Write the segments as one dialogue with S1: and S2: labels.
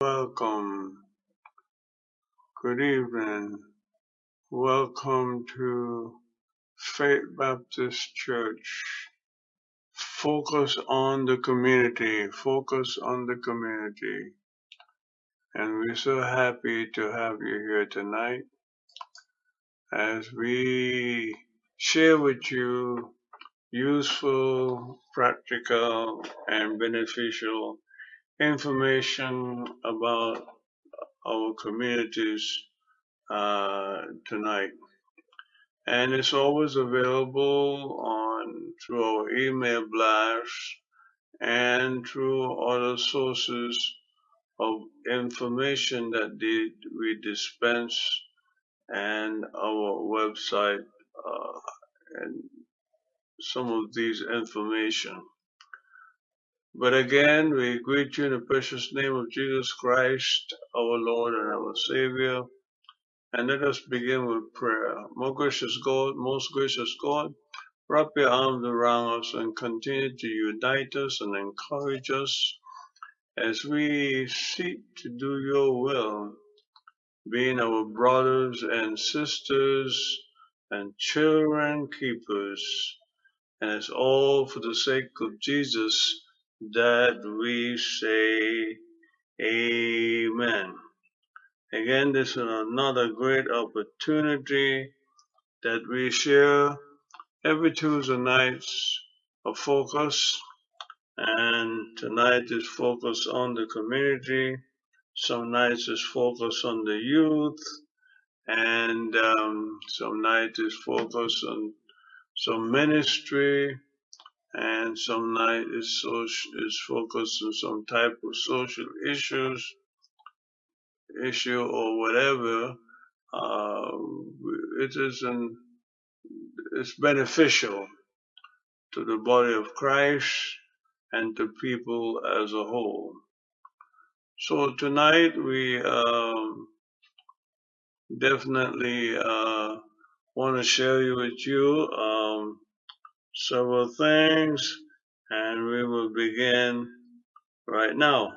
S1: Welcome. Good evening. Welcome to Faith Baptist Church. Focus on the community. Focus on the community. And we're so happy to have you here tonight as we share with you useful, practical, and beneficial information about our communities uh, tonight. And it's always available on through our email blast and through other sources of information that we dispense and our website uh, and some of these information. But again, we greet you in the precious name of Jesus Christ, our Lord and our Savior. And let us begin with prayer. Most gracious God, most gracious God, wrap your arms around us and continue to unite us and encourage us as we seek to do your will, being our brothers and sisters and children keepers. And it's all for the sake of Jesus that we say Amen. Again, this is another great opportunity that we share every Tuesday nights of focus. And tonight is focus on the community. Some nights is focus on the youth. And um, some nights is focus on some ministry and some night is social, is focused on some type of social issues, issue or whatever. Uh, it is an, it's beneficial to the body of Christ and to people as a whole. So tonight we um, definitely uh, want to share with you um, several things, and we will begin right now.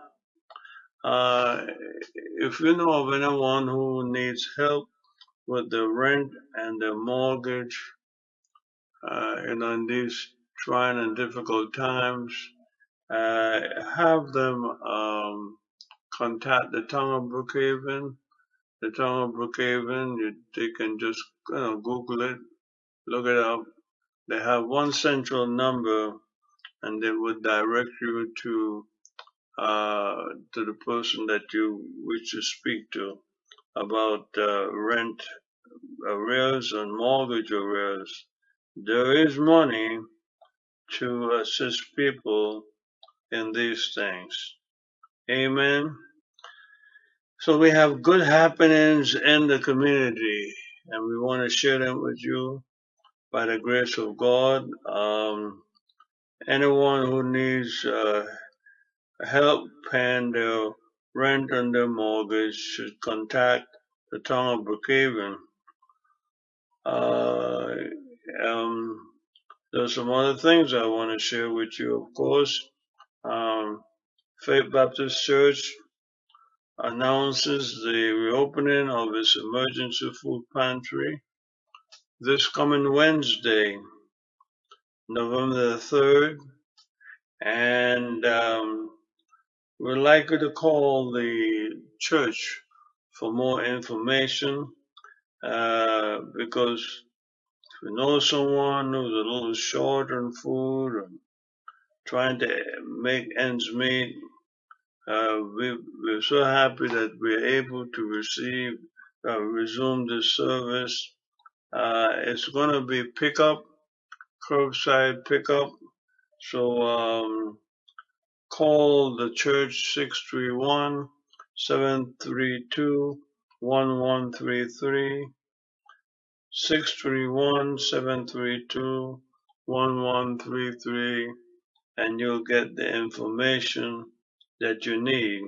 S1: Uh, if you know of anyone who needs help with the rent and the mortgage, uh, in these trying and difficult times, uh, have them um, contact the town of Brookhaven. The town of Brookhaven, you, they can just you know, Google it, look it up. They have one central number, and they would direct you to uh, to the person that you wish to speak to about uh, rent arrears and mortgage arrears. There is money to assist people in these things. Amen. So we have good happenings in the community, and we want to share them with you by the grace of God. Um, anyone who needs uh, help paying their rent and their mortgage should contact the town of Brookhaven. Uh, um, there's some other things I want to share with you, of course. Um, Faith Baptist Church announces the reopening of its emergency food pantry this coming Wednesday, November the 3rd, and um, we'd like you to call the church for more information uh, because if you know someone who's a little short on food or trying to make ends meet, uh, we, we're so happy that we're able to receive, uh, resume this service. Uh, it's going to be pickup, curbside pickup. So um, call the church 631 732 1133. 631 732 1133 and you'll get the information that you need.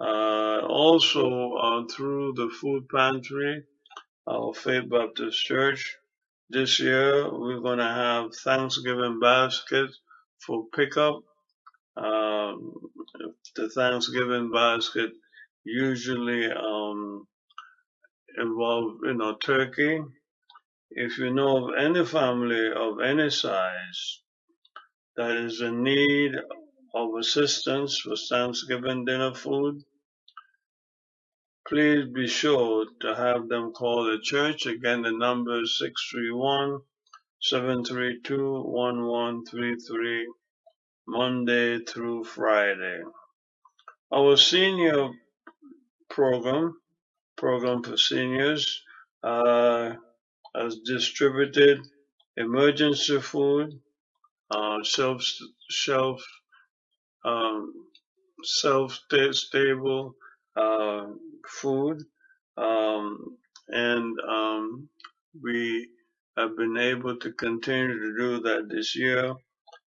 S1: Uh, also, uh, through the food pantry, our Faith Baptist Church, this year we're going to have Thanksgiving baskets for pickup. Um, the Thanksgiving basket usually um, involve, you know, turkey. If you know of any family of any size that is in need of assistance for Thanksgiving dinner food, please be sure to have them call the church. Again, the number is 631 732 1133, Monday through Friday. Our senior program, program for seniors, uh, has distributed emergency food, uh, self, shelf, um, self-stable, uh, food, um, and, um, we have been able to continue to do that this year,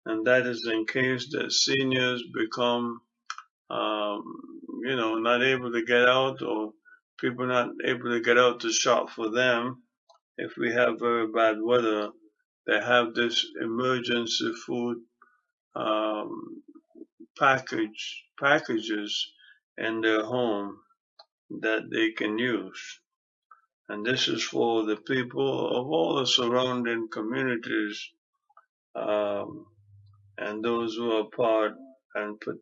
S1: and that is in case that seniors become um, you know, not able to get out or people not able to get out to shop for them. If we have very bad weather, they have this emergency food um, package packages in their home that they can use. And this is for the people of all the surrounding communities um, and those who are part and put,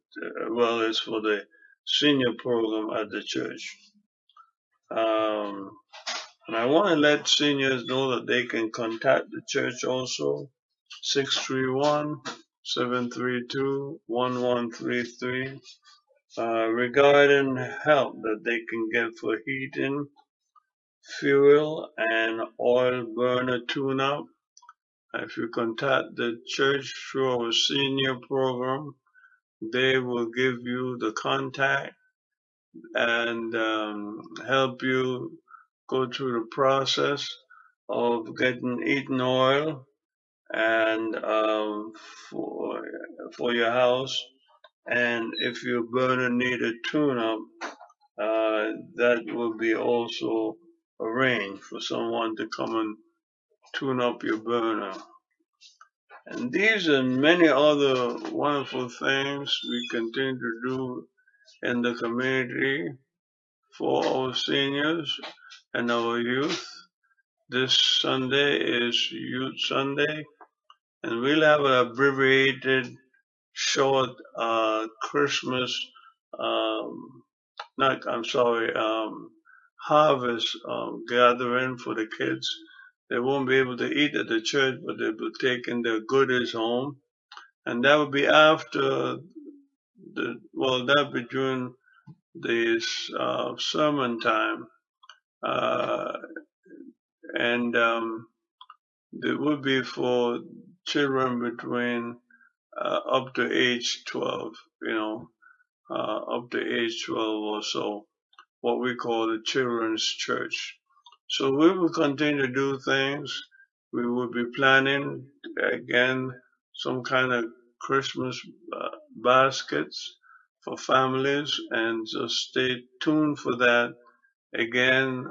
S1: well, it's for the senior program at the church. Um, and I want to let seniors know that they can contact the church also, 631 732 1133, uh, regarding help that they can get for heating, fuel, and oil burner tune up. If you contact the church through our senior program, they will give you the contact and um, help you go through the process of getting heating oil and um, for for your house. And if your burner need a tune-up, uh, that will be also arranged for someone to come and tune up your burner. And these and many other wonderful things we continue to do in the community for our seniors and our youth. This Sunday is Youth Sunday, and we'll have an abbreviated short uh, Christmas, um, not, I'm sorry, um, harvest um, gathering for the kids. They won't be able to eat at the church, but they'll be taking their goodies home. And that will be after the, well, that'll be during the uh, sermon time. Uh, and um, it would be for children between up to age 12, you know, uh, up to age 12 or so, what we call the children's church. So we will continue to do things. We will be planning again some kind of Christmas uh, baskets for families and just stay tuned for that. Again,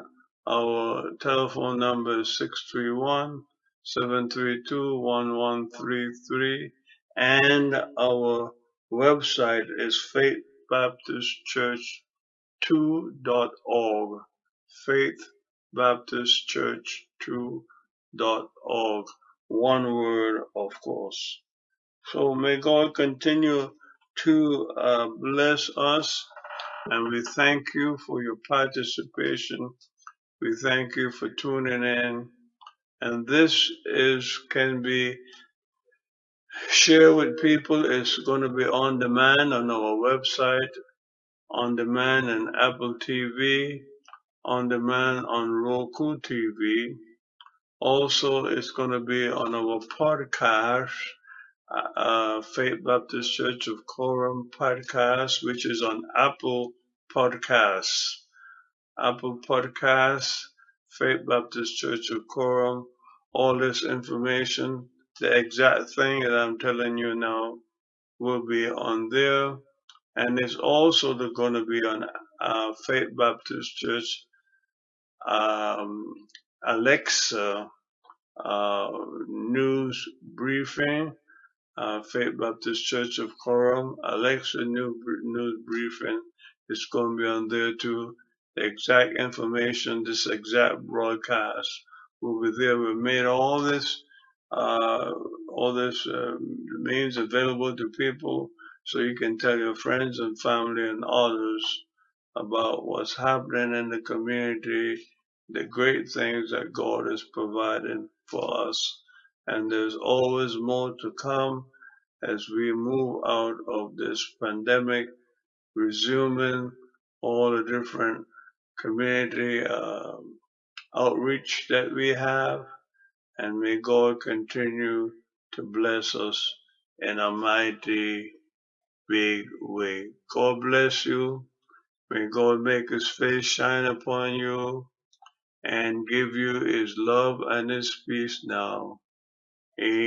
S1: our telephone number is 631 732 1133 and our website is faithbaptistchurch2.org. faithbaptistchurch2.org. One word, of course. So may God continue to uh, bless us and we thank you for your participation. We thank you for tuning in. And this is can be shared with people. It's going to be on demand on our website, on demand in Apple TV, on demand on Roku TV. Also, it's going to be on our podcast, uh, Faith Baptist Church of Coram podcast, which is on Apple Podcasts. Apple Podcasts, Faith Baptist Church of Coram, all this information, the exact thing that I'm telling you now will be on there. And it's also going to be on uh, Faith Baptist Church um, Alexa uh, news briefing. uh, Faith Baptist Church of Coram. Alexa New News Briefing is going to be on there too. The exact information, this exact broadcast will be there. We made all this, uh, all this uh, means available to people so you can tell your friends and family and others about what's happening in the community, the great things that God is providing for us. And there's always more to come as we move out of this pandemic, resuming all the different community um, outreach that we have. And may God continue to bless us in a mighty big way. God bless you. May God make his face shine upon you and give you his love and his peace now. Amen.